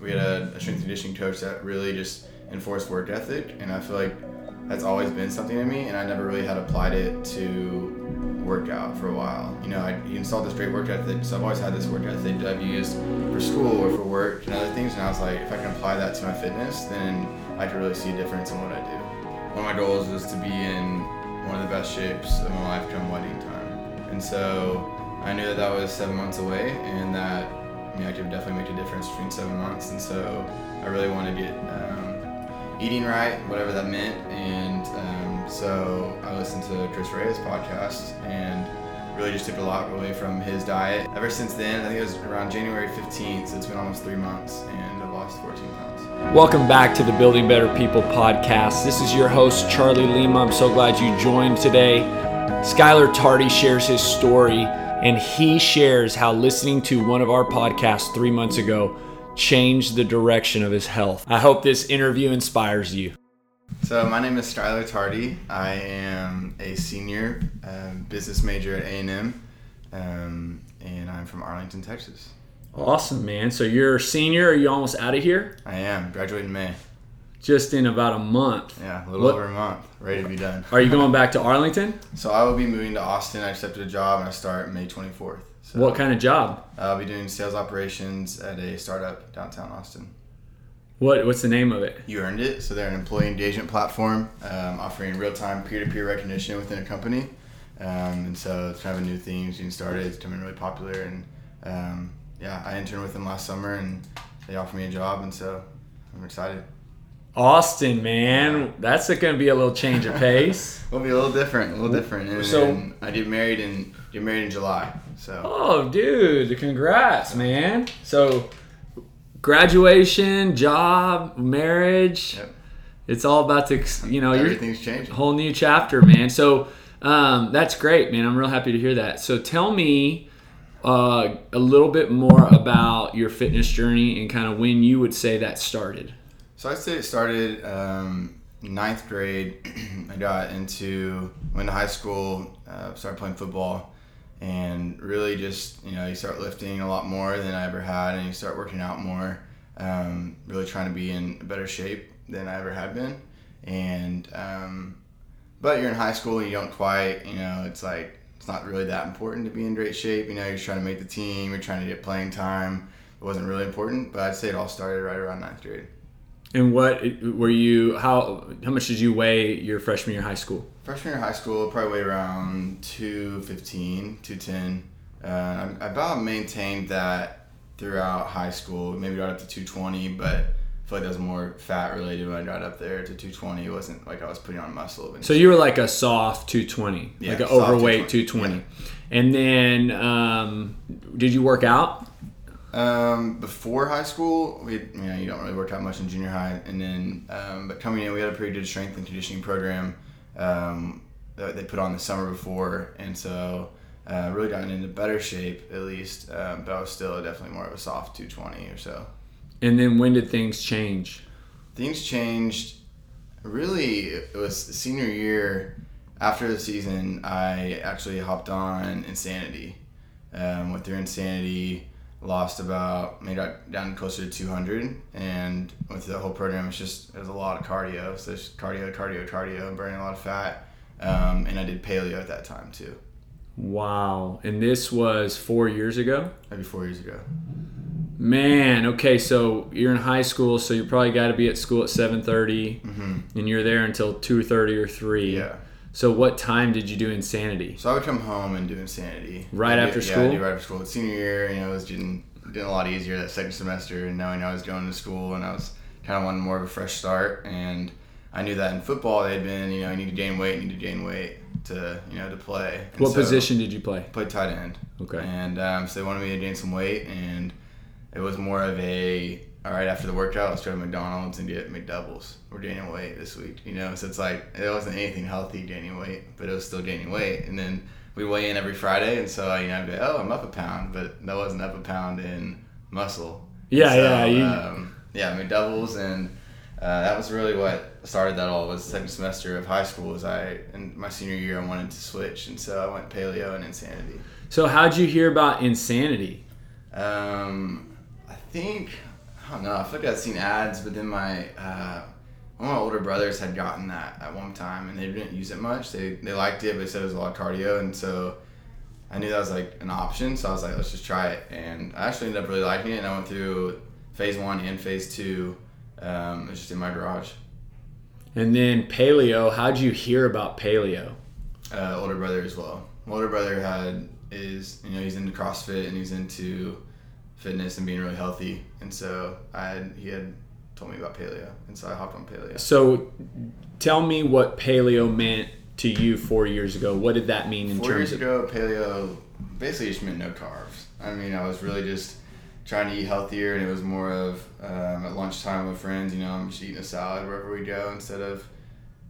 we had a, a strength conditioning coach that really just enforced work ethic, and I feel like that's always been something in me, and I never really had applied it to workout for a while. You know, I installed this great work ethic, so I've always had this work ethic that I've used for school or for work and other things, and I was like, if I can apply that to my fitness, then I could really see a difference in what I do. One of my goals is to be in one of the best shapes of my life come wedding time, and so I knew that that was seven months away, and that Could definitely make a difference between seven months, and so I really wanted to get. Um, eating right, whatever that meant. And um, so I listened to Chris Reyes' podcast and really just took a lot away from his diet. Ever since then, I think it was around January 15th, so it's been almost three months, and I've lost 14 pounds. Welcome back to the Building Better People podcast. This is your host, Charlie Lima. I'm so glad you joined today. Skylar Tardy shares his story, and he shares how listening to one of our podcasts three months ago changed the direction of his health. I hope this interview inspires you. So my name is Skylar Tardy. I am a senior um, business major at A&M, um, and I'm from Arlington, Texas. Awesome, man. So you're a senior. Are you almost out of here? I am. Graduating in May. Just in about a month. Yeah, a little What- over a month. Ready to be done. Are you going back to Arlington? So I will be moving to Austin. I accepted a job, and I start May 24th. So What kind of job? I'll be doing sales operations at a startup downtown Austin. What What's the name of it? YouEarnedIt. So they're an employee engagement platform um, offering real-time peer-to-peer recognition within a company. Um, and so it's kind of a new thing it's getting started. It's becoming really popular. And um, yeah, I interned with them last summer, and they offered me a job, and so I'm excited. Austin, man. That's going to be a little change of pace. It'll be a little different, a little different. And So- then I get married in get married in July. So Oh, dude, congrats, man. So, graduation, job, marriage. Yep. It's all about to, you know, your everything's changing. whole new chapter, man. So, um, that's great, man. I'm real happy to hear that. So, tell me uh, a little bit more about your fitness journey and kind of when you would say that started. So I'd say it started um, ninth grade. I got into went to high school, uh, started playing football, and really just you know you start lifting a lot more than I ever had, and you start working out more. Um, really trying to be in better shape than I ever had been, and um, but you're in high school and you don't quite you know it's like it's not really that important to be in great shape. You know you're trying to make the team, you're trying to get playing time. It wasn't really important, but I'd say it all started right around ninth grade. And what were you? How how much did you weigh your freshman year of high school? Freshman year of high school, probably weighed around 215, 210. Uh, I about maintained that throughout high school. Maybe got up to 220, but I feel like that was more fat related when I got up there to 220. It wasn't like I was putting on muscle. So you were like a soft 220, Yeah, like an overweight 220, 220. And then, um, did you work out? Um, before high school, we you know you don't really work out much in junior high, and then um, but coming in, we had a pretty good strength and conditioning program um, that they put on the summer before, and so uh, really gotten into better shape at least. Um, but I was still definitely more of a soft 220 or so. And then when did things change? Things changed. Really, it was senior year. After the season, I actually hopped on Insanity. Um, went through Insanity, lost about maybe got down closer to 200, and with the whole program, it's just it was a lot of cardio. So it's cardio, cardio, cardio, burning a lot of fat. Um, and I did paleo at that time too, Wow. And this was four years ago? maybe four years ago. Man, okay, so you're in high school, so you probably got to be at school at 7.30, Mm-hmm. and you're there until 2.30 or 3. Yeah. So what time did you do Insanity? So I would come home and do Insanity. Right I after did- school? Yeah, I did right after school. Senior year, you know, it was getting, getting a lot easier that second semester, and knowing I was going to school and I was kind of wanting more of a fresh start. And I knew that in football they had been, you know, you need to gain weight, you need to gain weight to, you know, to play. And What so- position did you play? Played tight end. Okay. And um, so they wanted me to gain some weight, and it was more of a all right after the workout, let's go to McDonald's and get McDoubles. We're gaining weight this week, you know. So it's like it wasn't anything healthy gaining weight, but it was still gaining weight. And then we weigh in every Friday, and so you know I'd be like, oh, I'm up a pound, but that wasn't up a pound in muscle. Yeah, So, yeah, you- um, yeah, McDoubles, and uh, that was really what started that all. Was the second semester of high school. Was I in my senior year? I wanted to switch, and so I went paleo and insanity. So how'd you hear about Insanity? Um, I think I don't know. I feel like I've seen ads, but then my uh, one of my older brothers had gotten that at one time, and they didn't use it much. They they liked it, but they said it was a lot of cardio, and so I knew that was like an option. So I was like, let's just try it, and I actually ended up really liking it. And I went through phase one and phase two. Um, it was just in my garage. And then paleo. How'd you hear about paleo? Uh, older brother as well. My older brother had is you know he's into CrossFit and he's into fitness and being really healthy, and so I had, he had told me about paleo, and so I hopped on paleo. So, tell me what paleo meant to you four years ago. What did that mean in Four terms years of? ago, paleo basically just meant no carbs. I mean, I was really just trying to eat healthier, and it was more of um, at lunchtime with friends. You know, I'm just eating a salad wherever we go instead of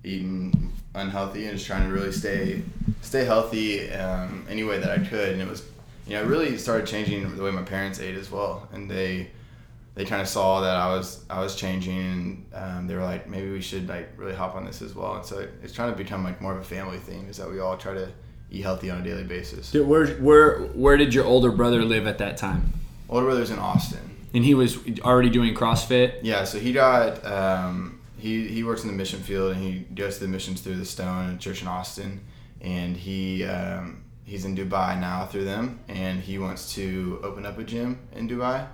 eating unhealthy, and just trying to really stay stay healthy um, any way that I could. And it was, you know, it really started changing the way my parents ate as well, and they they kind of saw that I was I was changing, and um, they were like, maybe we should like really hop on this as well. And so it, it's trying to become like more of a family thing, is that we all try to eat healthy on a daily basis. Did- Where where where did your older brother live at that time? Older brother's in Austin. And he was already doing CrossFit. Yeah, so he got um, he he works in the mission field and he goes to the missions through the Stone Church in Austin, and he um, he's in Dubai now through them, and he wants to open up a gym in Dubai,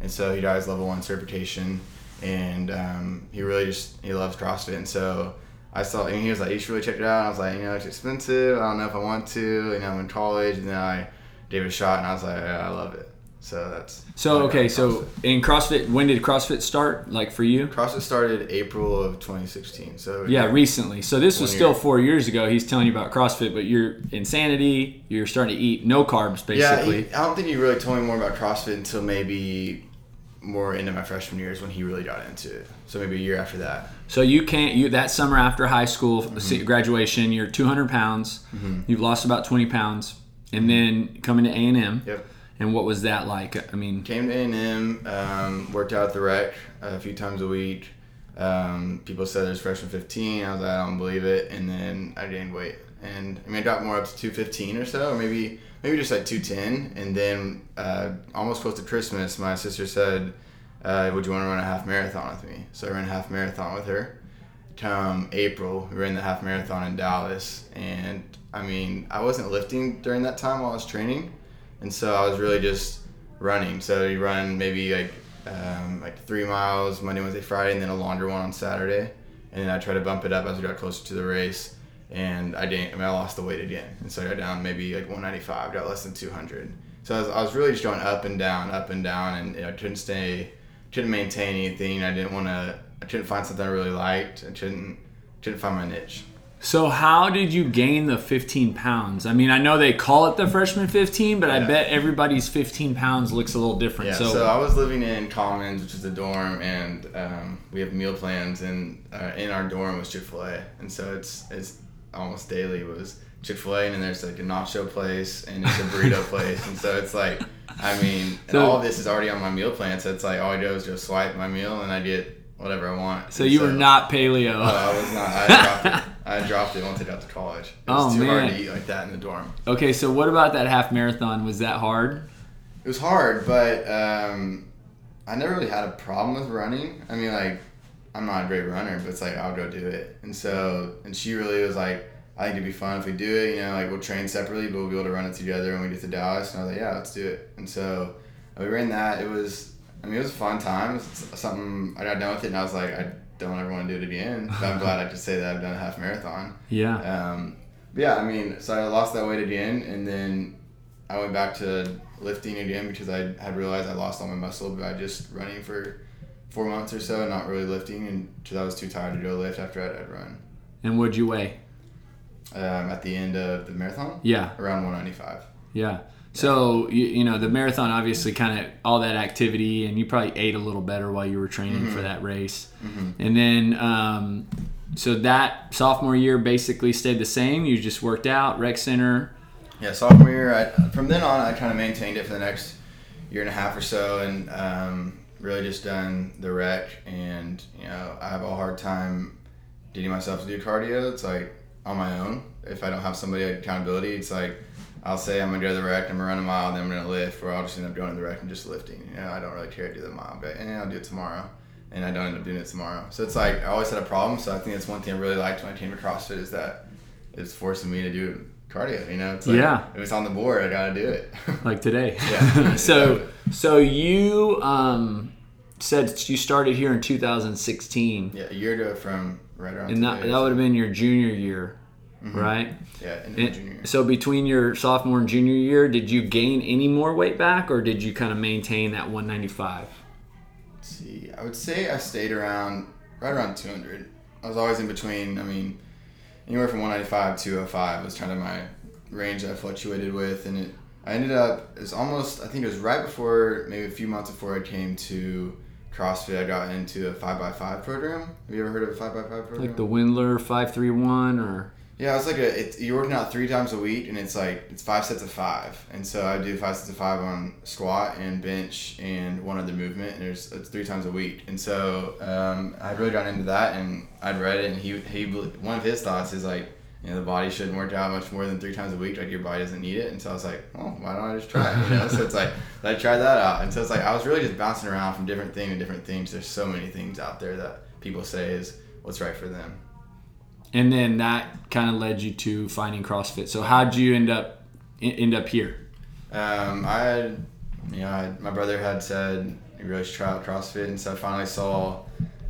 and so he got his level one certification, and um, he really just he loves CrossFit, and so. I saw, and he was like, "You should really check it out." And I was like, "You know, it's expensive. I don't know if I want to. You know, I'm in college." And then I gave it a shot, and I was like, yeah, "I love it." So that's So okay, so in CrossFit, when did CrossFit start? Like for you? CrossFit started April of 2016. So Yeah, recently. So this was still four years ago. He's telling you about CrossFit, but you're insanity. You're starting to eat no carbs, yeah. basically. He, I don't think he really told me more about CrossFit until maybe more into my freshman years when he really got into it. So maybe a year after that. So you can't. You that summer after high school Mm-hmm. graduation, you're 200 pounds. You've lost about 20 pounds, and then coming to A and M. Yep. And what was that like? I mean, Came to A&M, um, worked out at the rec a few times a week. Um, people said there's freshman 15. I was like, I don't believe it. And then I gained weight. And I mean, I got more up to 215 or so, or maybe maybe just like 210. And then uh, almost close to Christmas, my sister said, uh, would you want to run a half marathon with me? So I ran a half marathon with her. Come April, we ran the half marathon in Dallas. And I mean, I wasn't lifting during that time while I was training and so I was really just running. So you run maybe like um, like three miles Monday, Wednesday, Friday, and then a longer one on Saturday, and then I try to bump it up as we got closer to the race. And I didn't. I mean, I lost the weight again, and so I got down maybe like 195, got less than 200. So I was, I was really just going up and down, up and down, and you know, I couldn't stay, couldn't maintain anything. I didn't want to. I couldn't find something I really liked. I couldn't, couldn't find my niche. So how did you gain the 15 pounds? I mean, I know they call it the freshman 15, but I bet everybody's 15 pounds looks a little different. Yeah, so, so, I was living in Commons, which is a dorm, and um, we have meal plans, and uh, in our dorm was Chick Fil A, and so it's it's almost daily was Chick Fil A, and then there's like a nacho place, and it's a burrito place, and so it's like, I mean, and So- all this is already on my meal plan, so it's like all I do is just swipe my meal, and I get whatever I want. so And you were not paleo. Oh, I was not. I dropped it. I dropped it once I got to college. It was Oh, too hard to eat like that in the dorm. okay, so what about that half marathon? Was that hard? It was hard, but um, I never really had a problem with running. I mean, like, I'm not a great runner, but it's like I'll go do it. And so, and she really was like, I think it'd be fun if we do it. You know, like we'll train separately, but we'll be able to run it together when we get to Dallas. And I was like, yeah, let's do it. And so we ran that. It was, I mean, it was a fun time. It's something I got done with it, and I was like, I don't ever want to do it again. But I'm glad I could say that I've done a half marathon. Yeah. Um, yeah, I mean, so I lost that weight again, and then I went back to lifting again because I had realized I lost all my muscle by just running for four months or so and not really lifting, and because I was too tired to go lift after I'd, I'd run. And what'd you weigh? Um, at the end of the marathon, Yeah. around 195. Yeah. So you, you know the marathon obviously kind of all that activity and you probably ate a little better while you were training for that race, and then um, so that sophomore year basically stayed the same. You just worked out rec center. Yeah, sophomore year. I, from then on, I kind of maintained it for the next year and a half or so, and um, really just done the rec. And you know, I have a hard time getting myself to do cardio. It's like on my own. If I don't have somebody accountability, it's like I'll say I'm gonna go to the rec, I'm gonna run a mile, and then I'm gonna lift, or I'll just end up going to the rec and just lifting. You know, I don't really care to do the mile, but eh, I'll do it tomorrow, and I don't end up doing it tomorrow. So it's like I always had a problem. So I think that's one thing I really liked when I came to CrossFit is that it's forcing me to do cardio. You know, it's like, Yeah. if it's on the board, I gotta do it. like today. Yeah. so so you um, said you started here in 2016, yeah, a year ago from right around. and that that would have been your junior year, Mm-hmm. right? yeah, And- junior. year. so between your sophomore and junior year, did you gain any more weight back, or did you kind of maintain that 195? Let's see, I would say I stayed around right around 200. I was always in between. I mean, anywhere from 195 to 205 was kind of my range that I fluctuated with, and it. I ended up. It's almost. I think it was right before, maybe a few months before I came to CrossFit. I got into a five by five program. Have you ever heard of a five by five program? Like the Wendler 531, or Yeah, it's like a it's you're working out three times a week, and it's like it's five sets of five, and so I do five sets of five on squat and bench and one other movement, and there's it's three times a week, and so um, I'd really gotten into that, and I'd read it, and he he one of his thoughts is like you know the body shouldn't work out much more than three times a week, like your body doesn't need it, and so I was like, oh, why don't I just try it, you know? so it's like I tried that out, and so it's like I was really just bouncing around from different thing to different things. There's so many things out there that people say is what's right for them. And then that kind of led you to finding CrossFit. So how'd you end up end up here? Um, I had, you know, I, my brother had said he really should try out CrossFit, and so I finally saw.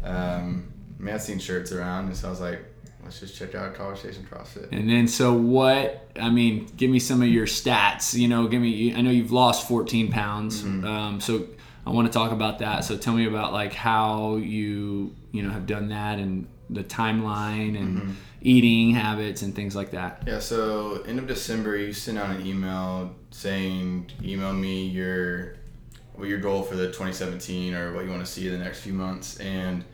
Um, I seen shirts around, and so I was like, let's just check out College Station CrossFit. And then, so what? I mean, give me some of your stats. You know, give me. I know you've lost 14 pounds. Um, so I want to talk about that. So tell me about like how you you know have done that and the timeline and eating habits and things like that. Yeah, so end of December, you sent out an email saying, email me your what your goal for the 2017 or what you want to see in the next few months. And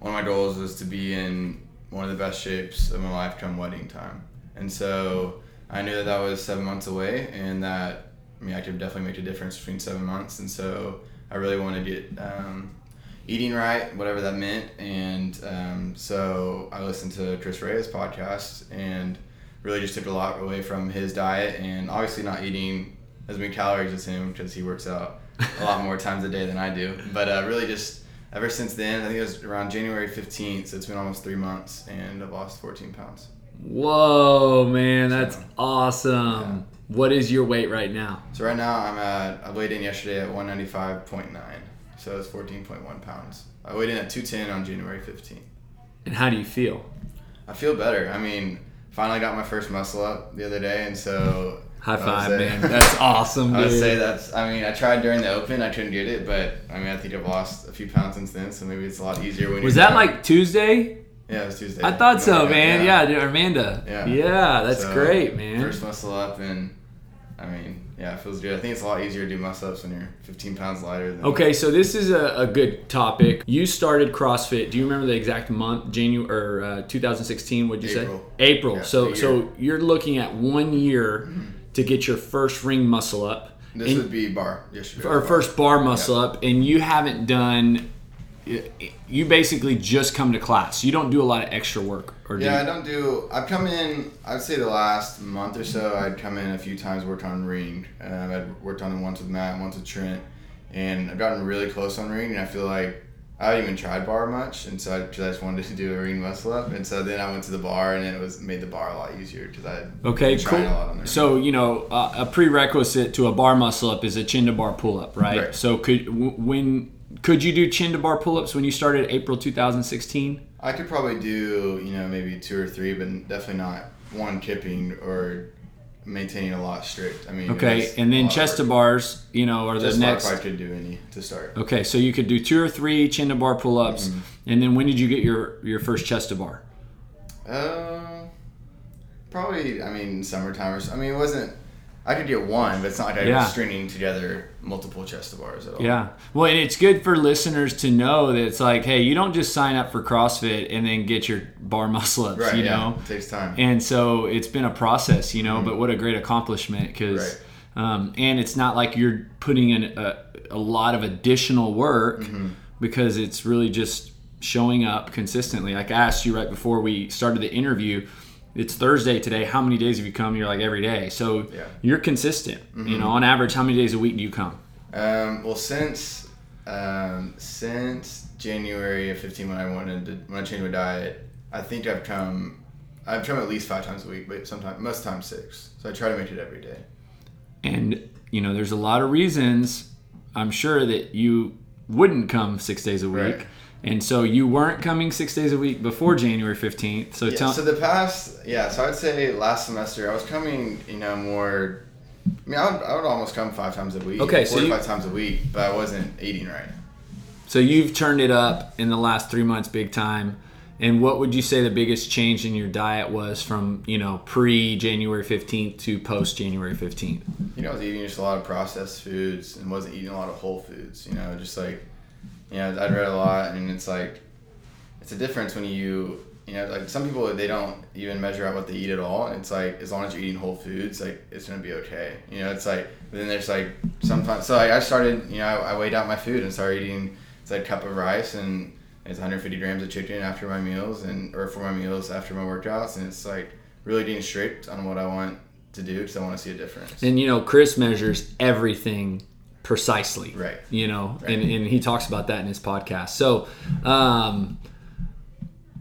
one of my goals was to be in one of the best shapes of my life come wedding time. And so I knew that that was seven months away, and that I mean I could definitely make a difference between seven months. And so I really wanted to get um, eating right, whatever that meant. And um, so I listened to Chris Reyes' podcast and really just took a lot away from his diet and obviously not eating as many calories as him because he works out a lot more times a day than I do. But uh, really just ever since then, I think it was around January 15th, so it's been almost three months and I've lost 14 pounds. Whoa, man, that's awesome. What is your weight right now? So right now I'm at, I weighed in yesterday at 195.9, so it's 14.1 pounds. I weighed in at 210 on January 15th. And how do you feel? I feel better. I mean, finally got my first muscle up the other day, and so High five, say- man. That's awesome, I would dude. say that's. I mean, I tried during the open, I couldn't get it, but I mean, I think I've lost a few pounds since then, so maybe it's a lot easier when. Was that like Tuesday? Yeah, it was Tuesday. I thought so, Yeah, man. Yeah, dude, Amanda. Yeah. Yeah, that's So, great, man. First muscle up, and I mean, yeah, it feels good. I think it's a lot easier to do muscle ups when you're 15 pounds lighter. Than Okay, so this is a, a good topic. You started CrossFit. Do you remember the exact month, January or uh, 2016? What'd you April. say? April. Yeah, so so you're looking at one year to get your first ring muscle up, This and- would be bar yesterday. or bar. first bar muscle up, and you haven't done. You basically just come to class. You don't do a lot of extra work, or do Yeah, I don't do. I've come in. I'd say the last month or so, I'd come in a few times, worked on ring. Um, I'd worked on it once with Matt, once with Trent, and I've gotten really close on ring. And I feel like I haven't even tried bar much, and so I just wanted to do a ring muscle up. And so then I went to the bar, and it was made the bar a lot easier because I Okay, cool. a lot on. So you know, uh, a prerequisite to a bar muscle up is a chin to bar pull up, right? Right. So could w- when could you do chin to bar pull ups when you started April 2016? I could probably do you know maybe two or three, but definitely not one kipping or maintaining a lot strict. I mean, Okay, and then chest to bars, you know, are the Chest bar next. probably could do any to start. Okay, so you could do two or three chin to bar pull ups, Mm-hmm. and then when did you get your your first chest to bar? Um, probably. I mean, summertime or so. I mean, it wasn't. I could get one, but it's not like I Yeah. stringing together multiple chest to bars at all. Yeah. Well, and it's good for listeners to know that it's like, hey, you don't just sign up for CrossFit and then get your bar muscle ups, Right. you yeah. know. It takes time. And so it's been a process, you know, but what a great accomplishment because, um, and it's not like you're putting in a, a lot of additional work because it's really just showing up consistently. Like I asked you right before we started the interview, it's Thursday today. How many days have you come? You're like every day. So Yeah. you're consistent. You Mm-hmm. know, on average, how many days a week do you come? Um, well, since um, since January of 15, when I wanted to when I changed my diet, I think I've come I've come at least five times a week, but sometimes most times six. So I try to make it every day. And you know, there's a lot of reasons. I'm sure that you wouldn't come six days a week. Right. And so you weren't coming six days a week before January 15th. So Yeah, tell so the past, yeah. So I'd say last semester I was coming, you know, more. I mean, I would, I would almost come five times a week. Okay, so you- five times a week, but I wasn't eating right. So you've turned it up in the last three months, big time. And what would you say the biggest change in your diet was from you know pre January fifteenth to post January fifteenth? You know, I was eating just a lot of processed foods and wasn't eating a lot of whole foods. You know, just like, you know, I'd read a lot, and it's like, it's a difference when you, you know, like some people they don't even measure out what they eat at all, and it's like as long as you're eating whole foods, like it's gonna be okay. You know, it's like, then there's like sometimes. So like, I started, you know, I, I weighed out my food and started eating. It's like a cup of rice and it's 150 grams of chicken after my meals and or for my meals after my workouts, and it's like really being strict on what I want to do because I want to see a difference. And you know, Chris measures everything precisely. Right. You know, Right. and, and he talks about that in his podcast. So, um,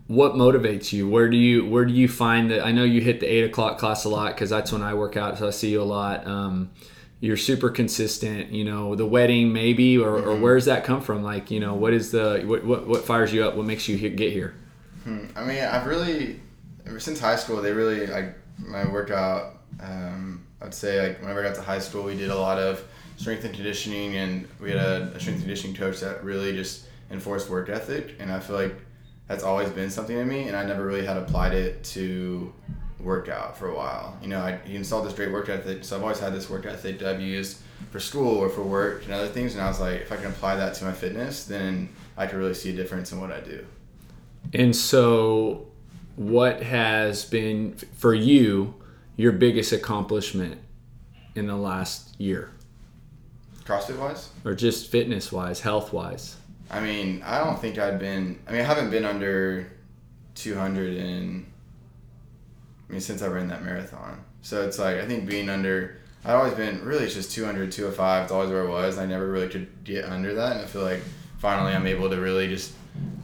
what motivates you? Where do you where do you find that? I know you hit the eight o'clock class a lot because that's when I work out, so I see you a lot. Um, you're super consistent. You know, the wedding maybe, or, or where does that come from? Like, you know, what is the what what, what fires you up? What makes you get here? I mean, I've really ever since high school. They really like my workout. Um, I'd say like whenever I got to high school, we did a lot of strength and conditioning, and we had a, a strength and conditioning coach that really just enforced work ethic. And I feel like that's always been something in me, and I never really had applied it to workout for a while. You know, I, he installed this great work ethic, so I've always had this work ethic that I've used for school or for work and other things. And I was like, if I can apply that to my fitness, then I could really see a difference in what I do. And so, what has been for you your biggest accomplishment in the last year, CrossFit wise. or just fitness wise, health wise? I mean, I don't think I'd been. I mean, I haven't been under 200 in. I mean, since I ran that marathon. So it's like I think being under. I'd always been really it's just 200, 205. It's always where I was. I never really could get under that, and I feel like finally I'm able to really just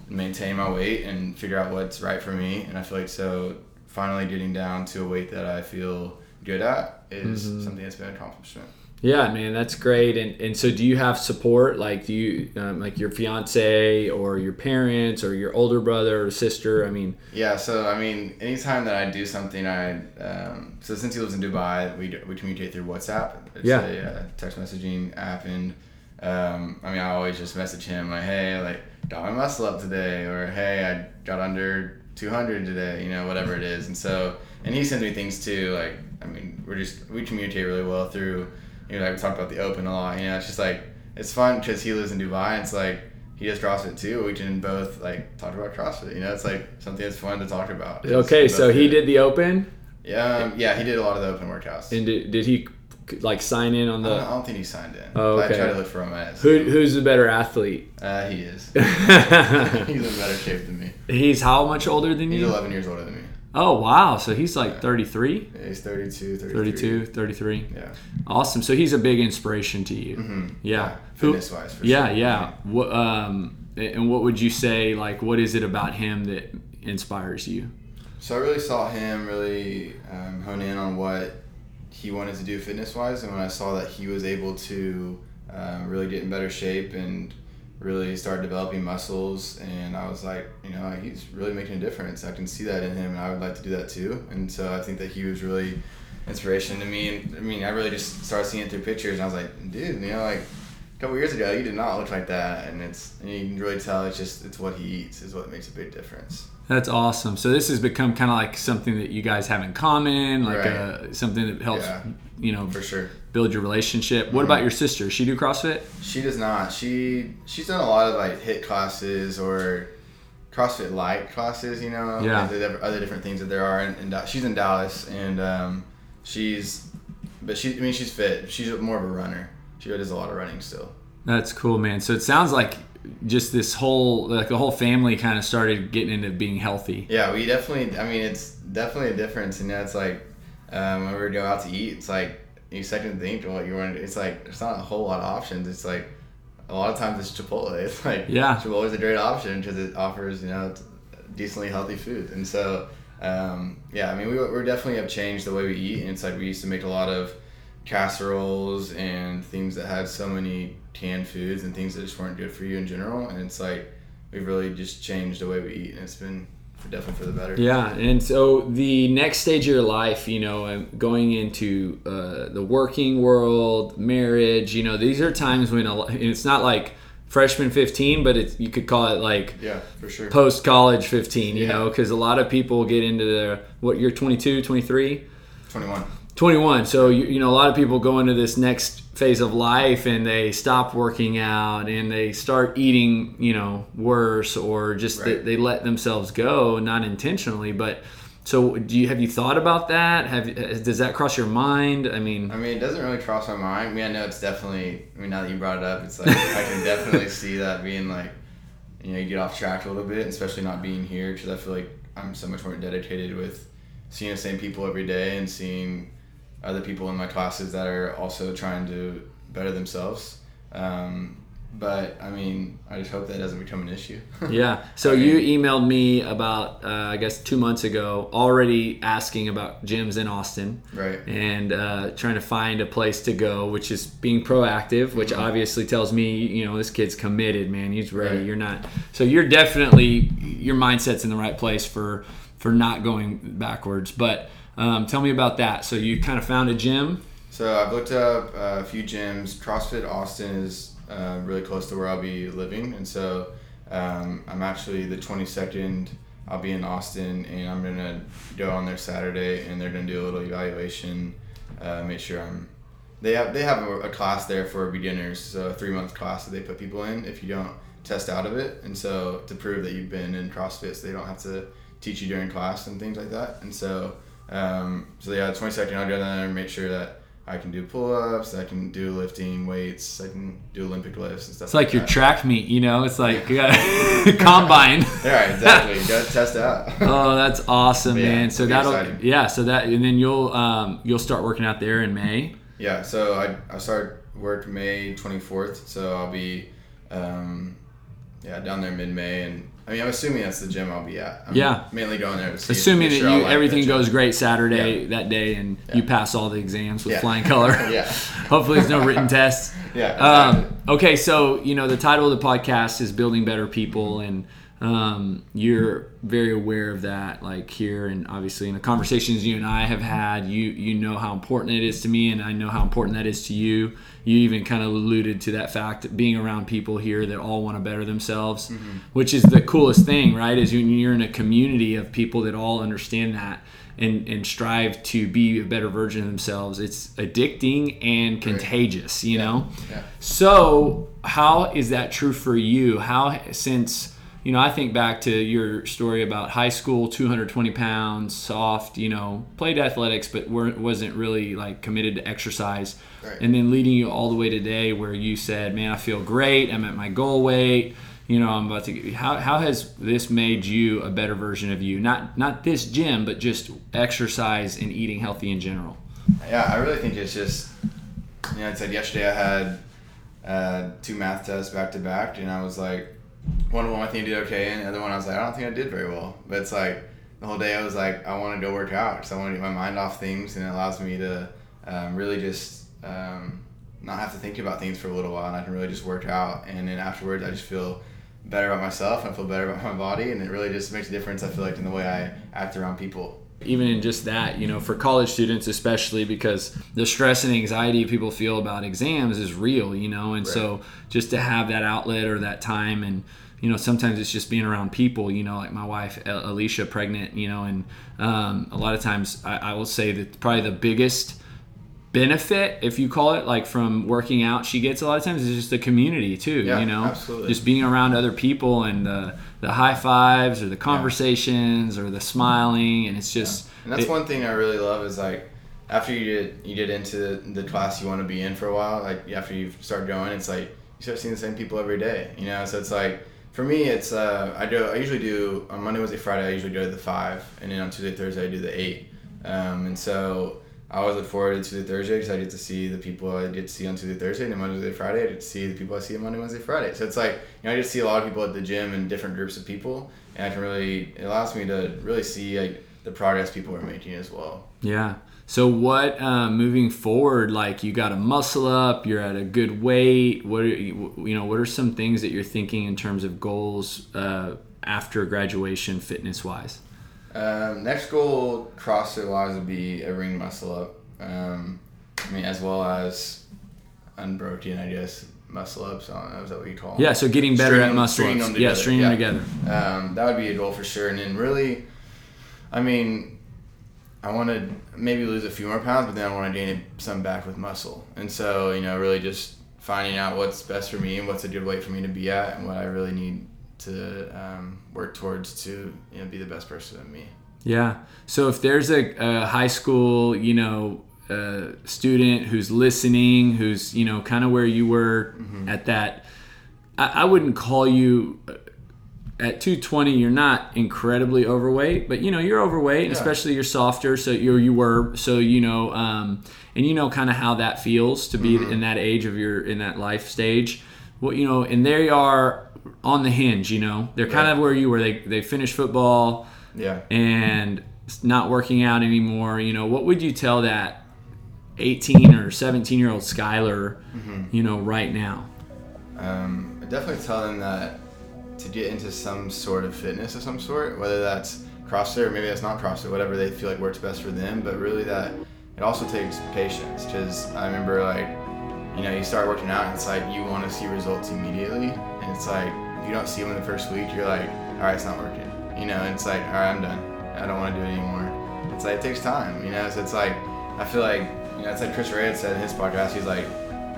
maintain my weight and figure out what's right for me. And I feel like so finally getting down to a weight that I feel good at is mm-hmm. something that's been an accomplishment. Yeah, man, that's great. And and so, do you have support? Like, do you um, like your fiance or your parents or your older brother or sister? I mean, Yeah, so I mean, anytime that I do something, I um, so since he lives in Dubai, we, we communicate through WhatsApp. It's Yeah. a uh, text messaging app, and um, I mean, I always just message him like, "Hey, like got my muscle up today," or "Hey, I got under 200 today," you know, whatever it is. And so, and he sends me things too. Like, I mean, we're just we communicate really well through. You know, like we talk about the open a lot. You know, it's just like it's fun because he lives in Dubai. And it's like he does CrossFit too. We can both like talk about CrossFit. You know, it's like something that's fun to talk about. It's- okay, so he did the open, Yeah, um, yeah, he did a lot of the open workouts. and did, did he like sign in on I, don't, I don't think he signed in. Oh, okay. I tried to look for him at. Who, who's the better athlete? Uh, he is. He's in better shape than me. He's how much older than you? He's 11 years older than me. Oh wow, so he's like 33, Yeah, he's 32, 33. 32, 33. Yeah. Awesome. So he's a big inspiration to you. hmm Yeah. Who- Fitness wise, for yeah, sure. yeah. What, um, and what would you say? Like, what is it about him that inspires you? So I really saw him really um, hone in on what he wanted to do fitness wise, and when I saw that he was able to um, really get in better shape and really started developing muscles, and I was like, you know, he's really making a difference. I can see that in him, and I would like to do that too. And so I think that he was really inspiration to me. And I mean, I really just started seeing it through pictures, and I was like, dude, you know, like a couple years ago, you did not look like that, and it's and you can really tell it's just it's what he eats is what makes a big difference. That's awesome. So this has become kind of like something that you guys have in common, like Right. uh, something that helps, Yeah. you know, For sure. build your relationship. What about your sister? She do CrossFit? She does not. She she's done a lot of like HIIT classes or CrossFit light classes. You know, Yeah. the other different things that there are. And, and she's in Dallas, and um, she's, but she I mean she's fit. She's more of a runner. She does a lot of running still. That's cool, man. So it sounds like just this whole like the whole family kind of started getting into being healthy. Yeah, we definitely. I mean, it's definitely a difference. You know, it's like um, when we go out to eat, it's like you second think what you want. It's like there's not a whole lot of options. It's like a lot of times it's Chipotle. It's like Yeah. Chipotle is a great option because it offers you know decently healthy food. And so um, yeah, I mean we we definitely have changed the way we eat. And it's like we used to make a lot of casseroles and things that had so many canned foods and things that just weren't good for you in general. And it's like we've really just changed the way we eat, and it's been for definitely for the better. Yeah, and so the next stage of your life, you know, going into uh, the working world, marriage, you know, these are times when a, it's not like freshman 15, but it's you could call it like Yeah, for sure. post college 15, you Yeah. know, because a lot of people get into the what you're 22, 23. 21. 21 so you, you know a lot of people go into this next phase of life and they stop working out and they start eating you know worse or just they, they let themselves go not intentionally but so do you have you thought about that have does that cross your mind i mean I mean, it doesn't really cross my mind. I mean, I know it's definitely. I mean, now that you brought it up, it's like I can definitely see that being like, you know, you get off track a little bit, especially not being here because I feel like I'm so much more dedicated with seeing the same people every day and seeing other people in my classes that are also trying to better themselves. Um, but I mean, I just hope that doesn't become an issue. yeah so I you emailed me about uh, i guess two months ago already asking about gyms in austin right. and uh, trying to find a place to go, which is being proactive, which obviously tells me, you know, this kid's committed, man. He's ready. Right. You're not. So you're definitely your mindset's in the right place for for not going backwards. But um, tell me about that. So you kind of found a gym. So I've looked up uh, a few gyms. CrossFit Austin is uh, really close to where I'll be living, and so um, I'm actually the 22nd. I'll be in Austin, and I'm gonna go on there Saturday, and they're gonna do a little evaluation, uh, make sure I'm. They have they have a, a class there for beginners, so a three month class that they put people in if you don't test out of it, and so to prove that you've been in CrossFit, so they don't have to teach you during class and things like that, and so um, so yeah, the 22nd I'll go down there and make sure that I can do pull ups, I can do lifting weights, I can do Olympic lifts and stuff. It's like your that. track meet, you know. It's like you combine. Yeah, exactly. You gotta test out. Oh, that's awesome, Yeah, man. So that'll exciting. yeah. So that and then you'll um, you'll start working out there in May. Yeah, so I, I start work May 24th, so I'll be um, yeah down there mid May, and I mean I'm assuming that's the gym I'll be at. I'm Yeah. mainly going there to see. Assuming that sure you everything goes great Saturday that day and you pass all the exams with Yeah. flying color. Yeah. Hopefully, there's no written tests. Yeah, Um, exactly. okay, so you know the title of the podcast is "Building Better People," and um, you're very aware of that. Like here, and obviously in the conversations you and I have had, you you know how important it is to me, and I know how important that is to you. You even kind of alluded to that fact being around people here that all want to better themselves, mm-hmm. which is the coolest thing, right? Is when you're in a community of people that all understand that. And, and strive to be a better version of themselves. It's addicting and contagious, you know? Yeah. So, how is that true for you? How, since, you know, I think back to your story about high school, 220 pounds, soft, you know, played athletics, but weren't, wasn't really like committed to exercise. Right. And then leading you all the way today where you said, man, I feel great. I'm at my goal weight. You know, I'm about to. How, how has this made you a better version of you? Not not this gym, but just exercise and eating healthy in general. Yeah, I really think it's just, you know, I said yesterday I had uh, two math tests back to back, and I was like, one of them I think I did okay, and the other one I was like, I don't think I did very well. But it's like the whole day I was like, I want to go work out because I want to get my mind off things, and it allows me to um, really just um, not have to think about things for a little while, and I can really just work out, and then afterwards I just feel better about myself, and I feel better about my body, and it really just makes a difference. I feel like in the way I act around people. Even in just that, you know, for college students especially because the stress and anxiety people feel about exams is real, you know, and so just to have that outlet or that time and you know sometimes it's just being around people you know like my wife alicia pregnant you know? And um, a lot of times I, I will say that probably the biggest benefit if you call it like from working out she gets a lot of times is just the community too Yeah, you know absolutely. just being around other people and the the high fives or the conversations or the smiling and it's just And that's it- one thing I really love is like after you get you get into the class you want to be in for a while, like after you start going, it's like you start seeing the same people every day. You know, so it's like for me, it's uh, I do I usually do on Monday, Wednesday, Friday. I usually go to the five, and then on Tuesday, Thursday, I do the eight. Um, and so I always look forward to Tuesday, Thursday because I get to see the people I get to see on Tuesday, Thursday, and Monday, Wednesday, Friday, I get to see the people I see on Monday, Wednesday, Friday. So it's like you know I to see a lot of people at the gym and different groups of people, and I can really it allows me to really see like the progress people are making as well. Yeah. So what uh, moving forward? Like you got to muscle up. You're at a good weight. What are you, you know? What are some things that you're thinking in terms of goals uh, after graduation, fitness wise? Um, next goal, CrossFit wise, would be a ring muscle up. Um, I mean, as well as unbroken, I guess, muscle ups. I don't know, is that what you call them? Yeah, so getting better at muscle string ups. them Yeah, together, string yeah. them together. Um, that would be a goal for sure. And then really, I mean, I want to maybe lose a few more pounds, but then I want to gain some back with muscle. And so, you know, really just finding out what's best for me and what's a good weight for me to be at and what I really need to um, work towards to you know be the best person of me. Yeah. So if there's a, a high school, you know, uh, student who's listening, who's you know kind of where you were at that, I, I wouldn't call you uh, at 220. You're not incredibly overweight, but you know you're overweight, and Yeah. especially you're softer. So you you were so you know, um, and you know kind of how that feels to be in that age of your in that life stage. Well, you know, and there you are on the hinge. You know, they're kind Right. of where you were. They they finished football Yeah. and not working out anymore, you know, what would you tell that 18 or 17 year old Skylar, you know, right now? Um, I definitely tell them that to get into some sort of fitness of some sort, whether that's CrossFit or maybe that's not CrossFit, whatever they feel like works best for them, but really that it also takes patience. Because I remember, like, you know, you start working out and it's like you want to see results immediately, and it's like you don't see them in the first week, you're like, all right, it's not working. You know, and it's like, all right, I'm done. I don't want to do it anymore. It's like it takes time, you know. So it's like I feel like you know, it's like Chris Ray had said in his podcast. He's like,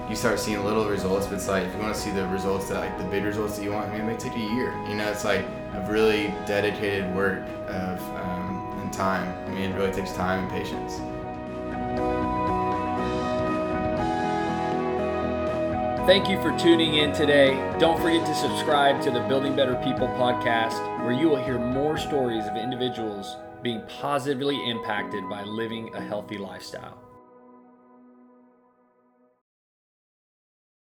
you start seeing little results, but it's like if you want to see the results that like the big results that you want, I mean, it may take a year. You know, it's like a really dedicated work of um, and time. I mean, it really takes time and patience. Thank you for tuning in today. Don't forget to subscribe to the Building Better People podcast, where you will hear more stories of individuals being positively impacted by living a healthy lifestyle.